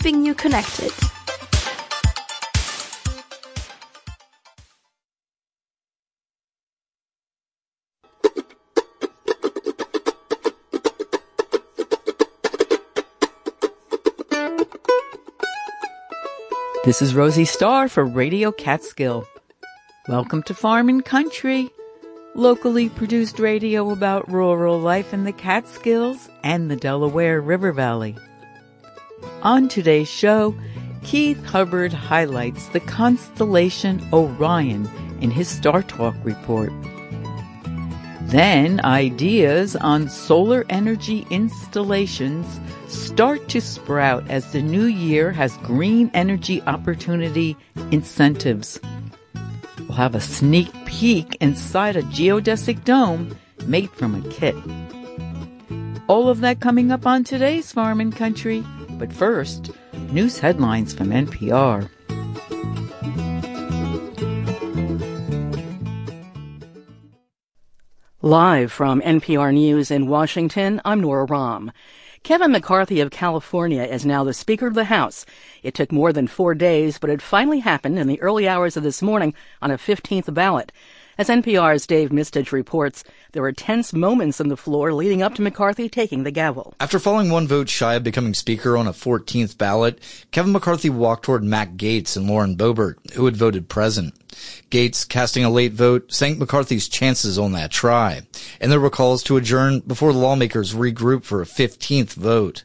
keeping you connected. This is Rosie Starr for Radio Catskill. Welcome to Farm and Country, locally produced radio about rural life in the Catskills and the Delaware River Valley. On today's show, Keith Hubbard highlights the constellation Orion in his Star Talk report. Then, ideas on solar energy installations start to sprout as the new year has green energy opportunity incentives. We'll have a sneak peek inside a geodesic dome made from a kit. All of that coming up on today's Farm and Country, but first, news headlines from NPR. Live from NPR News in Washington, I'm Nora Raum. Kevin McCarthy of California is now the Speaker of the House. It took more than four days, but it finally happened in the early hours of this morning on a 15th ballot. As NPR's Dave Mistich reports, there were tense moments on the floor leading up to McCarthy taking the gavel. After falling one vote shy of becoming Speaker on a 14th ballot, Kevin McCarthy walked toward Matt Gaetz and Lauren Boebert, who had voted present. Gaetz, casting a late vote, sank McCarthy's chances on that try, and there were calls to adjourn before the lawmakers regrouped for a 15th vote.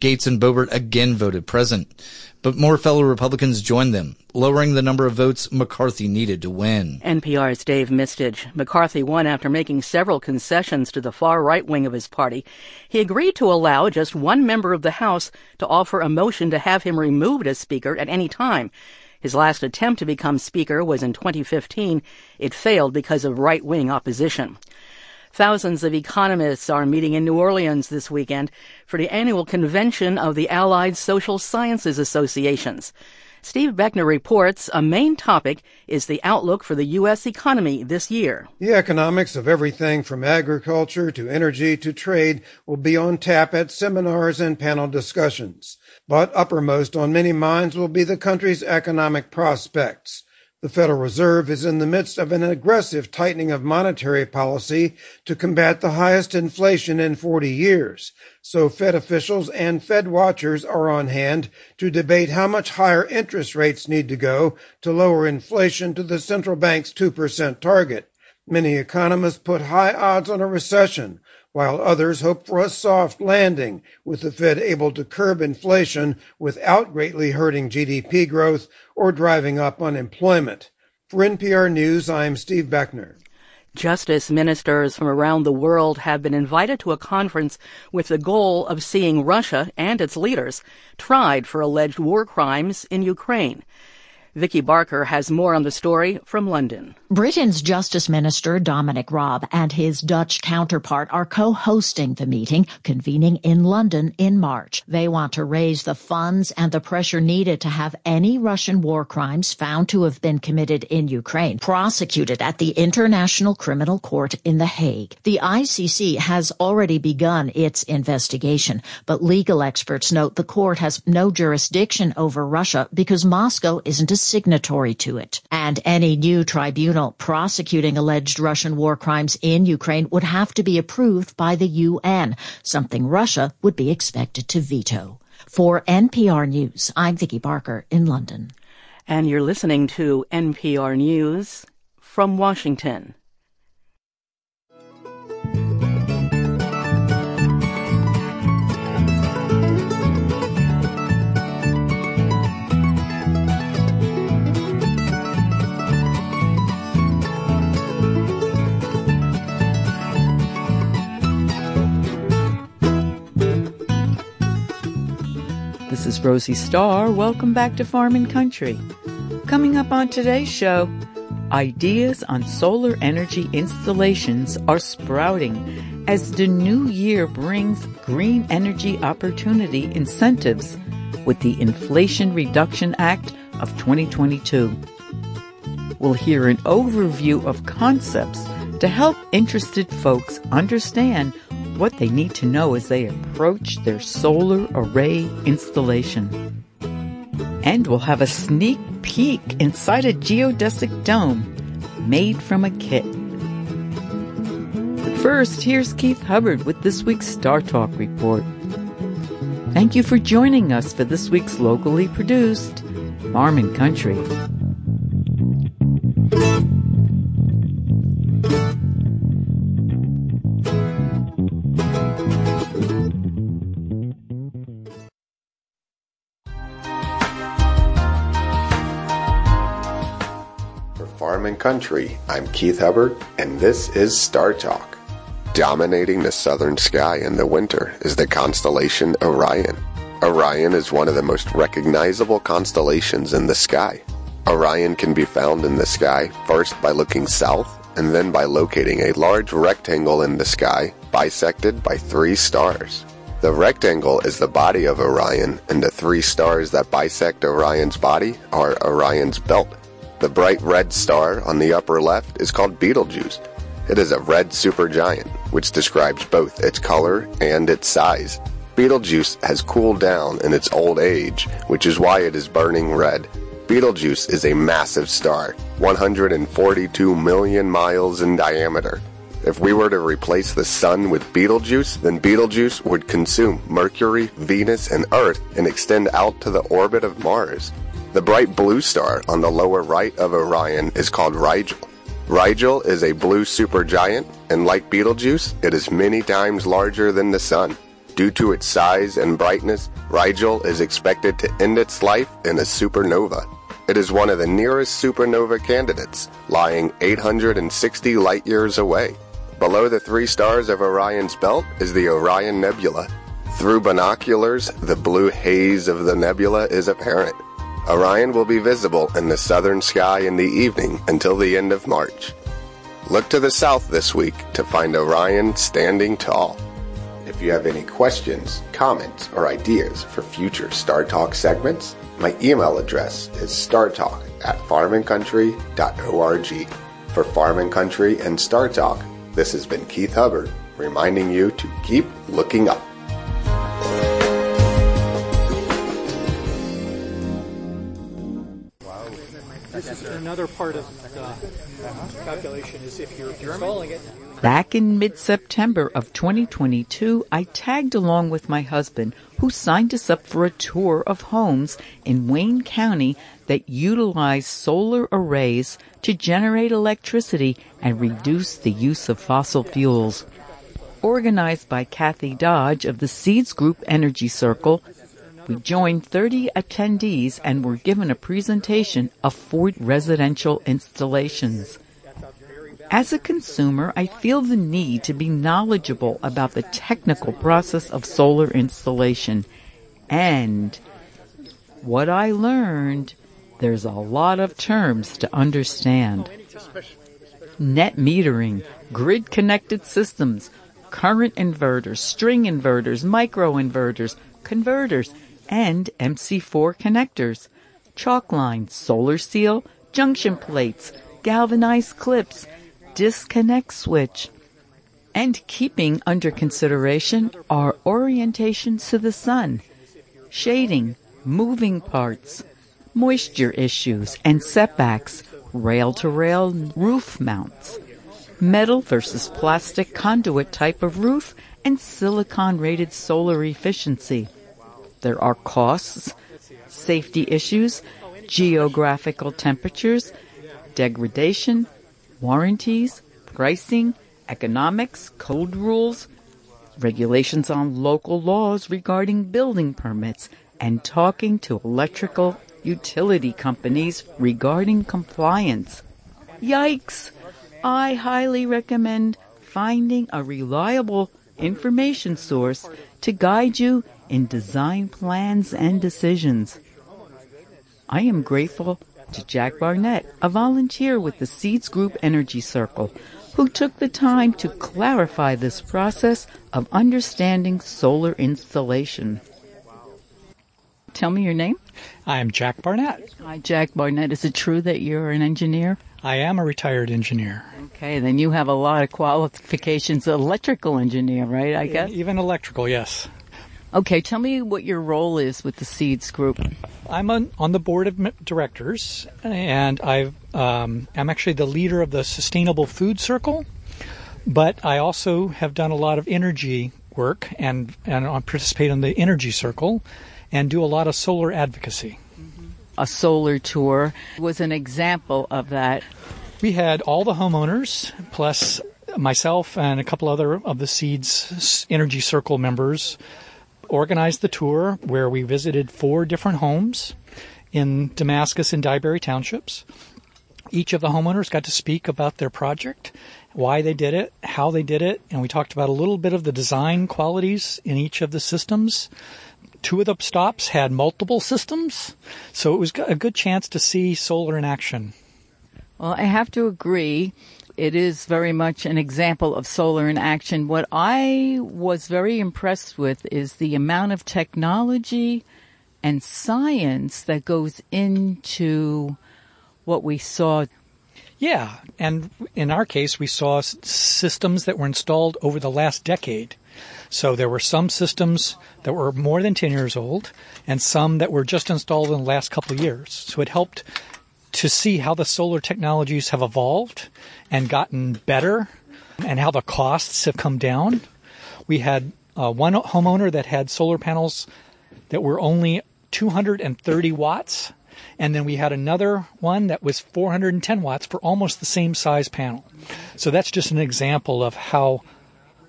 Gaetz and Boebert again voted present, but more fellow Republicans joined them, lowering the number of votes McCarthy needed to win. NPR's Dave Mistich. McCarthy won after making several concessions to the far right wing of his party. He agreed to allow just one member of the House to offer a motion to have him removed as Speaker at any time. His last attempt to become Speaker was in 2015. It failed because of right wing opposition. Thousands of economists are meeting in New Orleans this weekend for the annual convention of the Allied Social Sciences Associations. Steve Beckner reports a main topic is the outlook for the U.S. economy this year. The economics of everything from agriculture to energy to trade will be on tap at seminars and panel discussions. But uppermost on many minds will be the country's economic prospects. The Federal Reserve is in the midst of an aggressive tightening of monetary policy to combat the highest inflation in 40 years. So Fed officials and Fed watchers are on hand to debate how much higher interest rates need to go to lower inflation to the central bank's 2% target. Many economists put high odds on a recession, while others hope for a soft landing, with the Fed able to curb inflation without greatly hurting GDP growth or driving up unemployment. For NPR News, I'm Steve Beckner. Justice ministers from around the world have been invited to a conference with the goal of seeing Russia and its leaders tried for alleged war crimes in Ukraine. Vicki Barker has more on the story from London. Britain's Justice Minister Dominic Raab and his Dutch counterpart are co-hosting the meeting convening in London in March. They want to raise the funds and the pressure needed to have any Russian war crimes found to have been committed in Ukraine prosecuted at the International Criminal Court in The Hague. The ICC has already begun its investigation, but legal experts note the court has no jurisdiction over Russia because Moscow isn't a signatory to it. And any new tribunal prosecuting alleged Russian war crimes in Ukraine would have to be approved by the UN, something Russia would be expected to veto. For NPR News, I'm Vicki Barker in London. And you're listening to NPR News from Washington. This is Rosie Starr. Welcome back to Farm and Country. Coming up on today's show, ideas on solar energy installations are sprouting as the new year brings green energy opportunity incentives with the Inflation Reduction Act of 2022. We'll hear an overview of concepts to help interested folks understand what they need to know as they approach their solar array installation. And we'll have a sneak peek inside a geodesic dome made from a kit. But first, here's Keith Hubbard with this week's Star Talk report. Thank you for joining us for this week's locally produced Farm and Country. Country, I'm Keith Hubbard, and this is Star Talk. Dominating the southern sky in the winter is the constellation Orion. Orion is one of the most recognizable constellations in the sky. Orion can be found in the sky first by looking south and then by locating a large rectangle in the sky bisected by three stars. The rectangle is the body of Orion, and the three stars that bisect Orion's body are Orion's belt. The bright red star on the upper left is called Betelgeuse. It is a red supergiant, which describes both its color and its size. Betelgeuse has cooled down in its old age, which is why it is burning red. Betelgeuse is a massive star, 142 million miles in diameter. If we were to replace the sun with Betelgeuse, then Betelgeuse would consume Mercury, Venus, and Earth and extend out to the orbit of Mars. The bright blue star on the lower right of Orion is called Rigel. Rigel is a blue supergiant, and like Betelgeuse, it is many times larger than the Sun. Due to its size and brightness, Rigel is expected to end its life in a supernova. It is one of the nearest supernova candidates, lying 860 light years away. Below the three stars of Orion's belt is the Orion Nebula. Through binoculars, the blue haze of the nebula is apparent. Orion will be visible in the southern sky in the evening until the end of March. Look to the south this week to find Orion standing tall. If you have any questions, comments, or ideas for future Star Talk segments, my email address is startalk at farmandcountry.org. For Farm and Country and Star Talk, this has been Keith Hubbard reminding you to keep looking up. This is another part of the calculation is if you're installing it. Back in mid September of 2022, I tagged along with my husband, who signed us up for a tour of homes in Wayne County that utilize solar arrays to generate electricity and reduce the use of fossil fuels. Organized by Kathy Dodge of the Seeds Group Energy Circle, we joined 30 attendees and were given a presentation of four residential installations. As a consumer, I feel the need to be knowledgeable about the technical process of solar installation. And what I learned, there's a lot of terms to understand. Net metering, grid connected systems, current inverters, string inverters, micro inverters, converters, and MC4 connectors, chalk lines, solar seal, junction plates, galvanized clips, disconnect switch. And keeping under consideration are orientations to the sun, shading, moving parts, moisture issues and setbacks, rail to rail roof mounts, metal versus plastic conduit type of roof, and silicon rated solar efficiency. There are costs, safety issues, geographical temperatures, degradation, warranties, pricing, economics, code rules, regulations on local laws regarding building permits, and talking to electrical utility companies regarding compliance. Yikes! I highly recommend finding a reliable information source to guide you in design plans and decisions. I am grateful to Jack Barnett, a volunteer with the Seeds Group Energy Circle, who took the time to clarify this process of understanding solar installation. Tell me your name. I am Jack Barnett. Hi, Jack Barnett. Is it true that you're an engineer? I am a retired engineer. Okay, then you have a lot of qualifications. Electrical engineer, right? I guess. Even electrical, yes. Okay, tell me what your role is with the Seeds Group. I'm on, on the board of directors, and i um, I'm actually the leader of the Sustainable Food Circle. But I also have done a lot of energy work and and I participate in the Energy Circle, and do a lot of solar advocacy. A solar tour was an example of that. We had all the homeowners plus myself and a couple other of the Seeds Energy Circle members organized the tour where we visited four different homes in Damascus and Dyberry townships. Each of the homeowners got to speak about their project, why they did it, how they did it, and we talked about a little bit of the design qualities in each of the systems. Two of the stops had multiple systems, so it was a good chance to see solar in action. Well, I have to agree it is very much an example of solar in action. What I was very impressed with is the amount of technology and science that goes into what we saw. Yeah, and in our case, we saw systems that were installed over the last decade. So there were some systems that were more than 10 years old and some that were just installed in the last couple of years. So it helped to see how the solar technologies have evolved and gotten better and how the costs have come down. We had uh, one homeowner that had solar panels that were only 230 watts. And then we had another one that was 410 watts for almost the same size panel. So that's just an example of how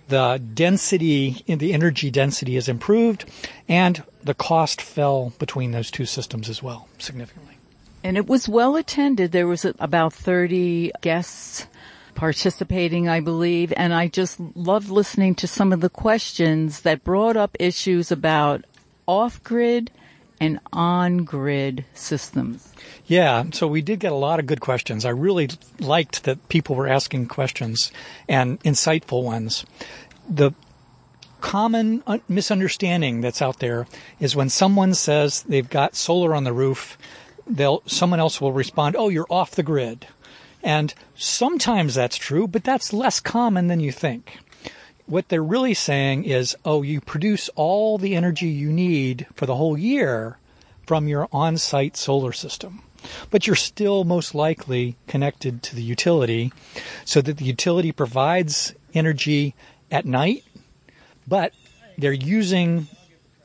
the density in the energy density is improved and the cost fell between those two systems as well significantly. And it was well attended. There was about 30 guests participating, I believe, and I just loved listening to some of the questions that brought up issues about off-grid and on-grid systems. Yeah, so we did get a lot of good questions. I really liked that people were asking questions and insightful ones. The common misunderstanding that's out there is when someone says they've got solar on the roof, they'll someone else will respond, "Oh, you're off the grid." And sometimes that's true, but that's less common than you think. What they're really saying is, "Oh, you produce all the energy you need for the whole year from your on-site solar system." But you're still most likely connected to the utility so that the utility provides energy at night, but they're using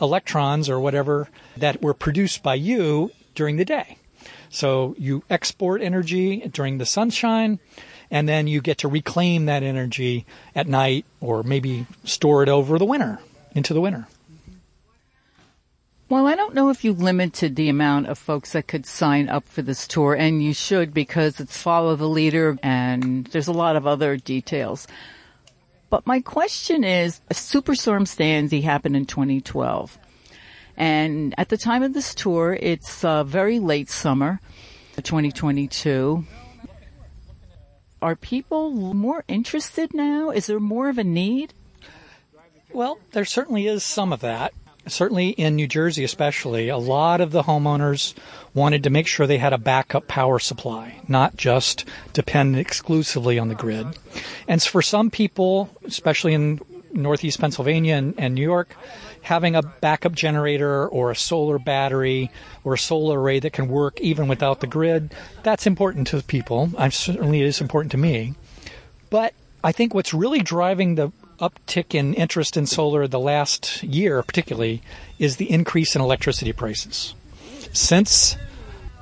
electrons or whatever that were produced by you during the day. So you export energy during the sunshine and then you get to reclaim that energy at night or maybe store it over the winter, into the winter. Well, I don't know if you limited the amount of folks that could sign up for this tour, and you should because it's follow the leader and there's a lot of other details. But my question is, Superstorm Sandy happened in 2012. And at the time of this tour, it's uh, very late summer, 2022. Are people more interested now? Is there more of a need? Well, there certainly is some of that. Certainly in New Jersey, especially, a lot of the homeowners wanted to make sure they had a backup power supply, not just depend exclusively on the grid. And for some people, especially in Northeast Pennsylvania and, and New York, having a backup generator or a solar battery or a solar array that can work even without the grid, that's important to people. I certainly it is important to me. But I think what's really driving the uptick in interest in solar the last year, particularly, is the increase in electricity prices. Since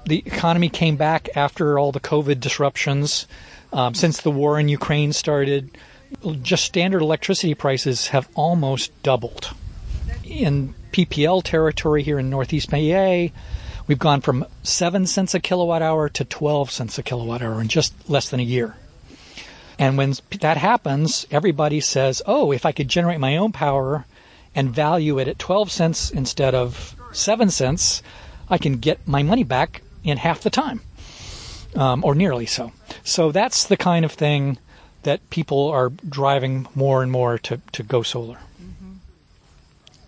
the economy came back after all the COVID disruptions, um, since the war in Ukraine started, just standard electricity prices have almost doubled in PPL territory here in Northeast PA, we've gone from 7 cents a kilowatt hour to 12 cents a kilowatt hour in just less than a year. And when that happens, everybody says, oh, if I could generate my own power and value it at 12 cents instead of 7 cents, I can get my money back in half the time, um, or nearly so. So that's the kind of thing that people are driving more and more to, to go solar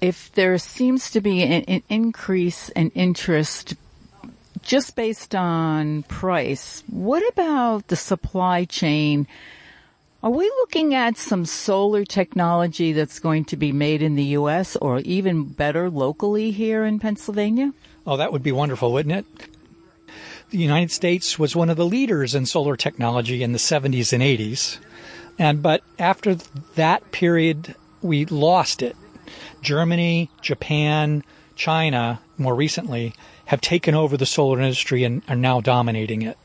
if there seems to be an, an increase in interest just based on price, what about the supply chain? Are we looking at some solar technology that's going to be made in the U.S. or even better locally here in Pennsylvania? Oh, that would be wonderful, wouldn't it? The United States was one of the leaders in solar technology in the 70s and 80s. And but after that period, we lost it. Germany, Japan, China, more recently, have taken over the solar industry and are now dominating it.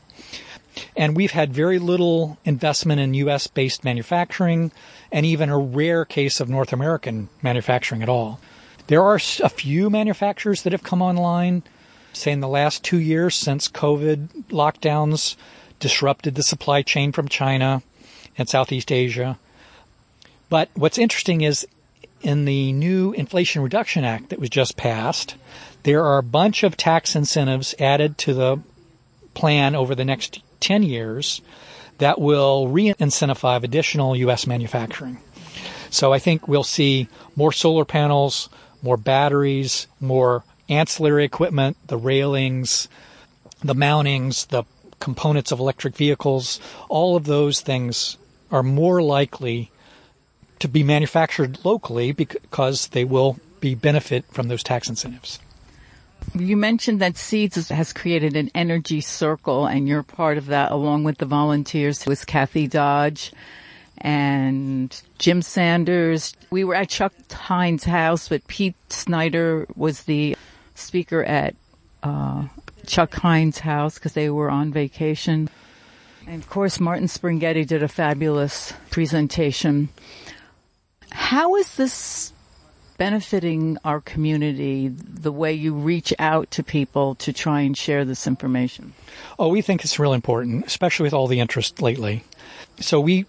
And we've had very little investment in US based manufacturing and even a rare case of North American manufacturing at all. There are a few manufacturers that have come online, say in the last two years since COVID lockdowns disrupted the supply chain from China and Southeast Asia. But what's interesting is in the new Inflation Reduction Act that was just passed, there are a bunch of tax incentives added to the plan over the next 10 years that will re incentivize additional U.S. manufacturing. So I think we'll see more solar panels, more batteries, more ancillary equipment, the railings, the mountings, the components of electric vehicles, all of those things are more likely to be manufactured locally because they will be benefit from those tax incentives. You mentioned that Seeds has created an energy circle, and you're part of that along with the volunteers with Kathy Dodge and Jim Sanders. We were at Chuck Hines' house, but Pete Snyder was the speaker at uh, Chuck Hines' house because they were on vacation. And of course, Martin Springhetti did a fabulous presentation. How is this benefiting our community the way you reach out to people to try and share this information? Oh, we think it's really important, especially with all the interest lately. So we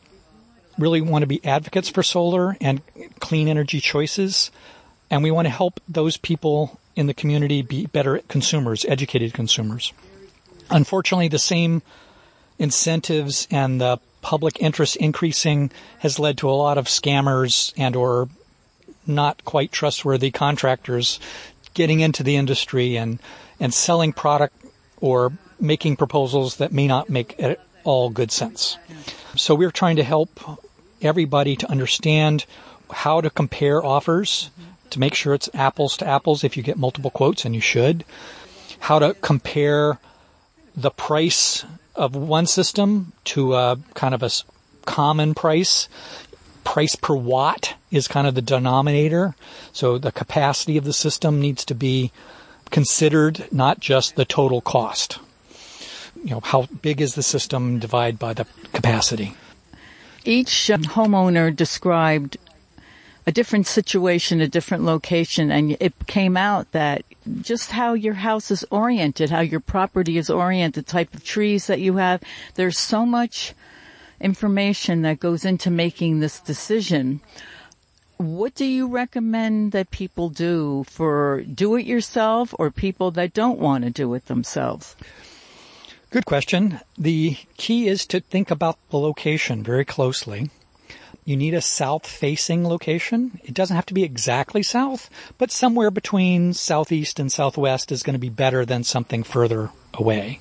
really want to be advocates for solar and clean energy choices. And we want to help those people in the community be better consumers, educated consumers. Unfortunately, the same incentives and the public interest increasing has led to a lot of scammers and or not quite trustworthy contractors getting into the industry and, and selling product or making proposals that may not make at all good sense. So we're trying to help everybody to understand how to compare offers to make sure it's apples to apples if you get multiple quotes, and you should. How to compare the price of one system to a kind of a common price. Price per watt is kind of the denominator. So the capacity of the system needs to be considered, not just the total cost. You know, how big is the system divided by the capacity. Each homeowner described a different situation, a different location, and it came out that just how your house is oriented, how your property is oriented, the type of trees that you have, there's so much information that goes into making this decision. What do you recommend that people do for do it yourself or people that don't want to do it themselves? Good question. The key is to think about the location very closely you need a south facing location. It doesn't have to be exactly south, but somewhere between southeast and southwest is going to be better than something further away.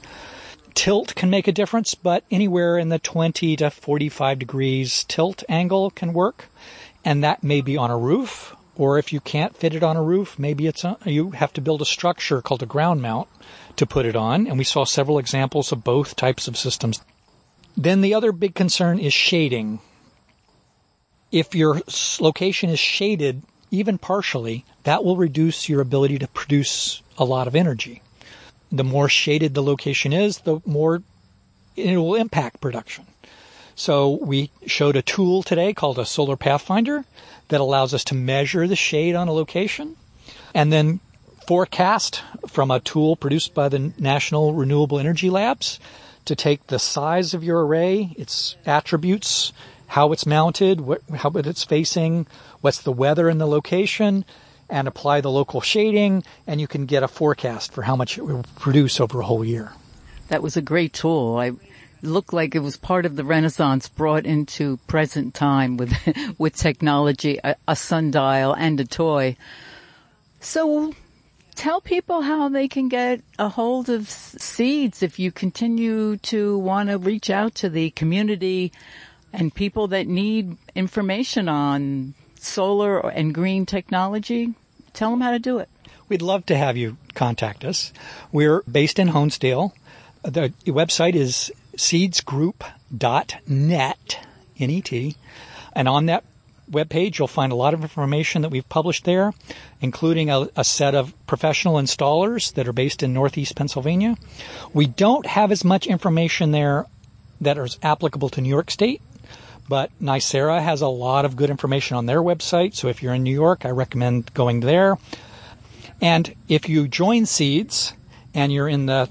Tilt can make a difference, but anywhere in the 20 to 45 degrees tilt angle can work. And that may be on a roof, or if you can't fit it on a roof, maybe it's a, you have to build a structure called a ground mount to put it on. And we saw several examples of both types of systems. Then the other big concern is shading if your location is shaded, even partially, that will reduce your ability to produce a lot of energy. The more shaded the location is, the more it will impact production. So we showed a tool today called a Solar Pathfinder that allows us to measure the shade on a location and then forecast from a tool produced by the National Renewable Energy Labs to take the size of your array, its attributes, how it's mounted, what, how it's facing, what's the weather in the location, and apply the local shading, and you can get a forecast for how much it will produce over a whole year. That was a great tool. I looked like it was part of the Renaissance brought into present time with with technology, a, a sundial and a toy. So tell people how they can get a hold of seeds if you continue to want to reach out to the community and people that need information on solar and green technology, tell them how to do it. We'd love to have you contact us. We're based in Honesdale. The website is seedsgroup.net, N-E-T. And on that webpage, you'll find a lot of information that we've published there, including a, a, set of professional installers that are based in Northeast Pennsylvania. We don't have as much information there that is applicable to New York State, but NYSERDA has a lot of good information on their website. So if you're in New York, I recommend going there. And if you join Seeds and you're in the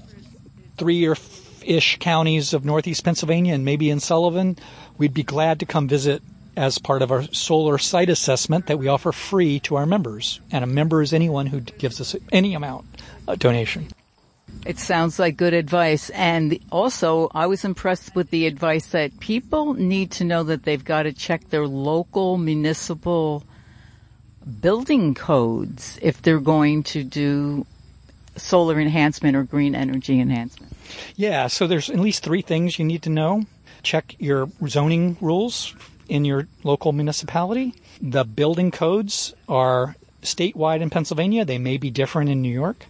three or ish counties of Northeast Pennsylvania and maybe in Sullivan, we'd be glad to come visit as part of our solar site assessment that we offer free to our members. And a member is anyone who gives us any amount a donation. It sounds like good advice. And also, I was impressed with the advice that people need to know that they've got to check their local municipal building codes if they're going to do solar enhancement or green energy enhancement. Yeah, so there's at least three things you need to know. Check your zoning rules in your local municipality. The building codes are statewide in Pennsylvania. They may be different in New York.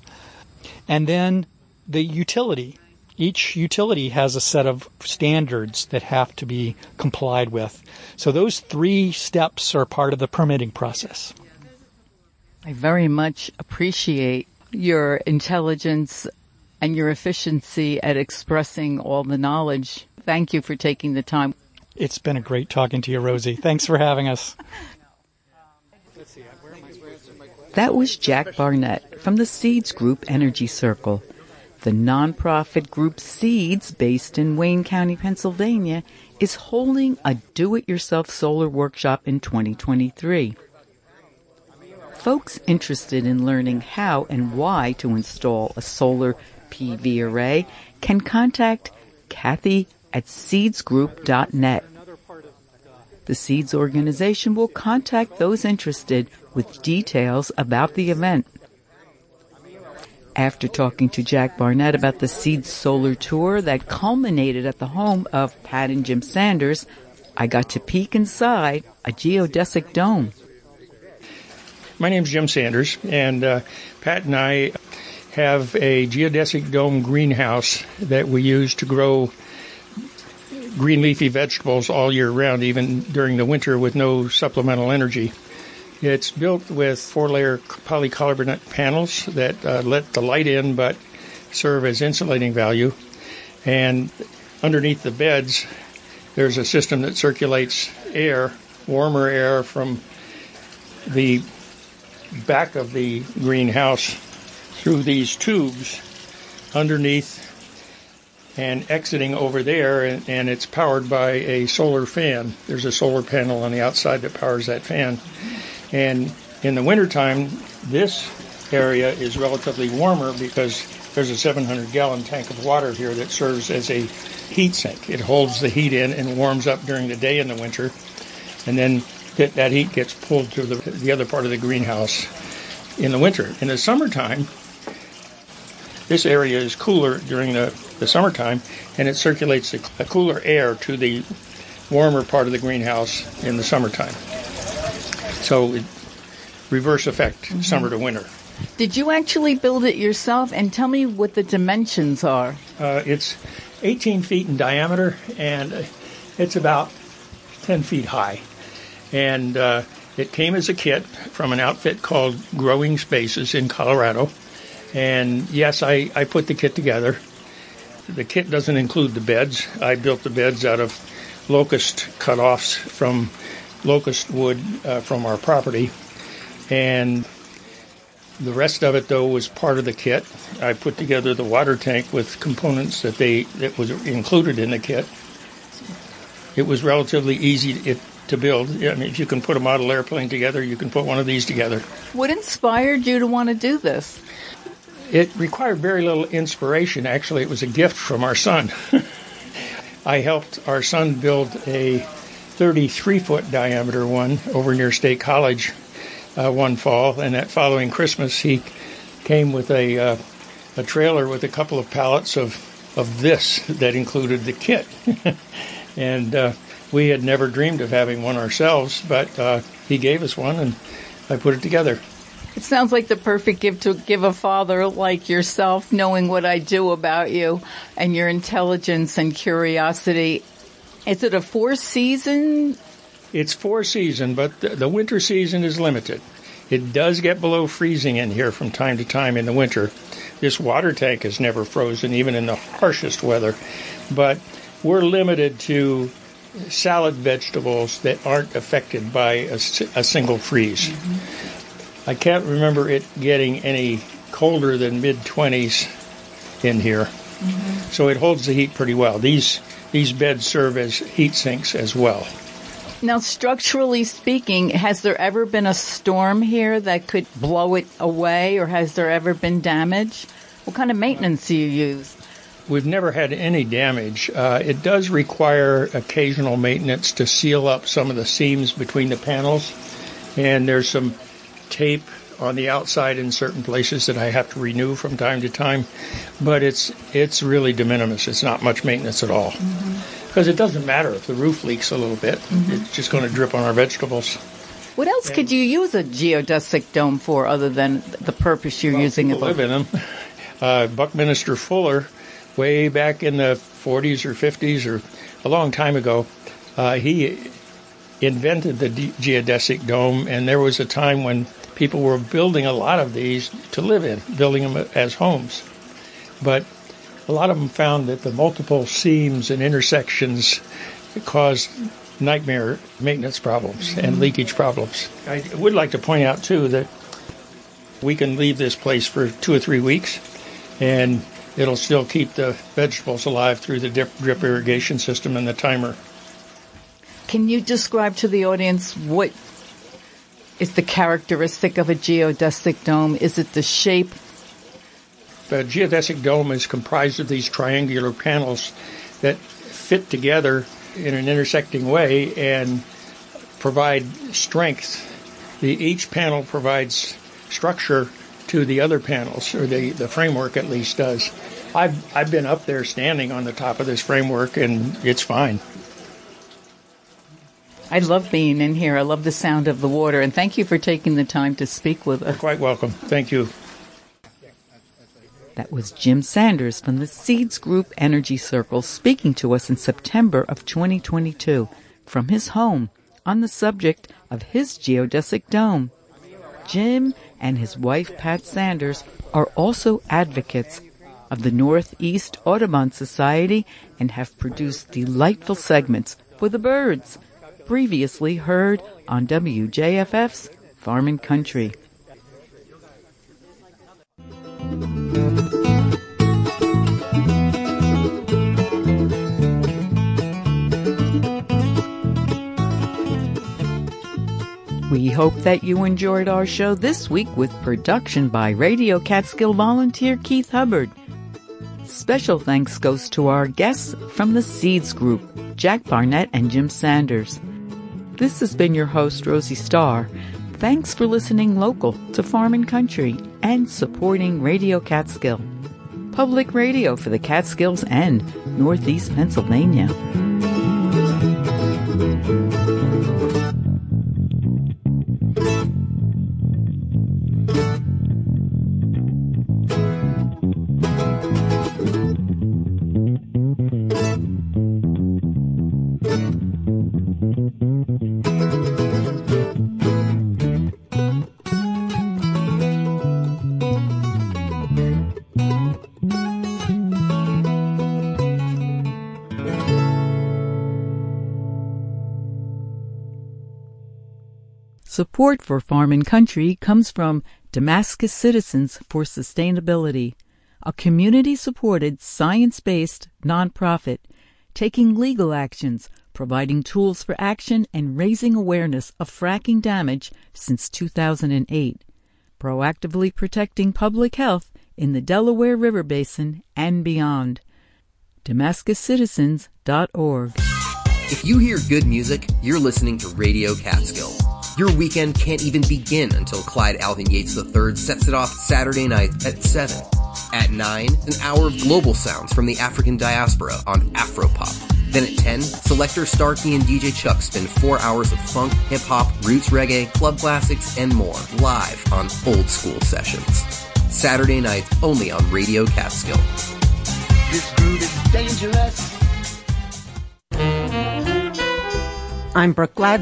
And then the utility. Each utility has a set of standards that have to be complied with. So those three steps are part of the permitting process. I very much appreciate your intelligence and your efficiency at expressing all the knowledge. Thank you for taking the time. It's been a great talking to you, Rosie. Thanks for having us. That was Jack Barnett from the Seeds Group Energy Circle. The nonprofit group Seeds, based in Wayne County, Pennsylvania, is holding a do-it-yourself solar workshop in 2023. Folks interested in learning how and why to install a solar PV array can contact Kathy at seedsgroup.net. The Seeds organization will contact those interested with details about the event. After talking to Jack Barnett about the Seeds Solar Tour that culminated at the home of Pat and Jim Sanders, I got to peek inside a geodesic dome. My name's Jim Sanders, and uh, Pat and I have a geodesic dome greenhouse that we use to grow green leafy vegetables all year round, even during the winter with no supplemental energy. It's built with four layer polycarbonate panels that uh, let the light in but serve as insulating value. And underneath the beds, there's a system that circulates air, warmer air from the back of the greenhouse through these tubes underneath and exiting over there, and, and, it's powered by a solar fan. There's a solar panel on the outside that powers that fan. And in the wintertime, this area is relatively warmer because there's a 700 gallon tank of water here that serves as a heat sink. It holds the heat in and warms up during the day in the winter, and then that, that heat gets pulled to the, the other part of the greenhouse in the winter. In the summertime, this area is cooler during the, the summertime, and it circulates a, cooler air to the warmer part of the greenhouse in the summertime. So, it, reverse effect, mm-hmm. summer to winter. Did you actually build it yourself? And tell me what the dimensions are. Uh, it's 18 feet in diameter, and it's about 10 feet high. And uh, it came as a kit from an outfit called Growing Spaces in Colorado. And yes, I, I put the kit together. The kit doesn't include the beds. I built the beds out of locust cut-offs from locust wood uh, from our property. And the rest of it, though, was part of the kit. I put together the water tank with components that they that was included in the kit. It was relatively easy to build. I mean, if you can put a model airplane together, you can put one of these together. What inspired you to want to do this? It required very little inspiration. Actually, it was a gift from our son. I helped our son build a 33 foot diameter one over near State College uh, one fall, and that following Christmas, he came with a uh, a trailer with a couple of pallets of of this that included the kit, and uh, we had never dreamed of having one ourselves, but uh, he gave us one, and I put it together. It sounds like the perfect gift to give a father like yourself, knowing what I do about you and your intelligence and curiosity. Is it a four season? It's four season, but the, the winter season is limited. It does get below freezing in here from time to time in the winter. This water tank is never frozen, even in the harshest weather. But we're limited to salad vegetables that aren't affected by a, a single freeze. Mm-hmm. I can't remember it getting any colder than mid 20s in here. Mm-hmm. So it holds the heat pretty well. These these beds serve as heat sinks as well. Now, structurally speaking, has there ever been a storm here that could blow it away, or has there ever been damage? What kind of maintenance do you use? We've never had any damage. Uh, it does require occasional maintenance to seal up some of the seams between the panels, and there's some tape on the outside in certain places that I have to renew from time to time. But it's it's really de minimis. It's not much maintenance at all. Mm-hmm because it doesn't matter if the roof leaks a little bit. Mm-hmm. It's just going to drip on our vegetables. What else and could you use a geodesic dome for other than the purpose you're well, using it for? live in them. Uh, Buckminster Fuller, way back in the 40s or 50s or a long time ago, uh, he invented the geodesic dome, and there was a time when people were building a lot of these to live in, building them as homes. But a lot of them found that the multiple seams and intersections caused nightmare maintenance problems and mm-hmm. leakage problems. I would like to point out too that we can leave this place for two or three weeks and it'll still keep the vegetables alive through the drip, drip irrigation system and the timer. Can you describe to the audience what is the characteristic of a geodesic dome? Is it the shape the geodesic dome is comprised of these triangular panels that fit together in an intersecting way and provide strength. The, each panel provides structure to the other panels, or the, the framework at least does. I've, I've been up there standing on the top of this framework and it's fine. I love being in here. I love the sound of the water, and thank you for taking the time to speak with us. You're quite welcome. Thank you. That was Jim Sanders from the Seeds Group Energy Circle speaking to us in September of 2022 from his home on the subject of his geodesic dome. Jim and his wife Pat Sanders are also advocates of the Northeast Audubon Society and have produced delightful segments for the birds, previously heard on WJFF's Farm and Country. We hope that you enjoyed our show this week with production by Radio Catskill volunteer Keith Hubbard. Special thanks goes to our guests from the Seeds Group, Jack Barnett and Jim Sanders. This has been your host, Rosie Starr. Thanks for listening local to Farm and Country and supporting Radio Catskill. Public radio for the Catskills and Northeast Pennsylvania. Support for Farm and Country comes from Damascus Citizens for Sustainability, a community supported, science based nonprofit taking legal actions, providing tools for action, and raising awareness of fracking damage since 2008, proactively protecting public health in the Delaware River Basin and beyond. DamascusCitizens.org. If you hear good music, you're listening to Radio Catskill. Your weekend can't even begin until Clyde Alvin Yates III sets it off Saturday night at 7. At 9, an hour of global sounds from the African diaspora on Afropop. Then at 10, selector Starkey and DJ Chuck spend four hours of funk, hip hop, roots reggae, club classics, and more live on Old School Sessions. Saturday nights only on Radio Catskill. This groove is dangerous. I'm Brooke Glad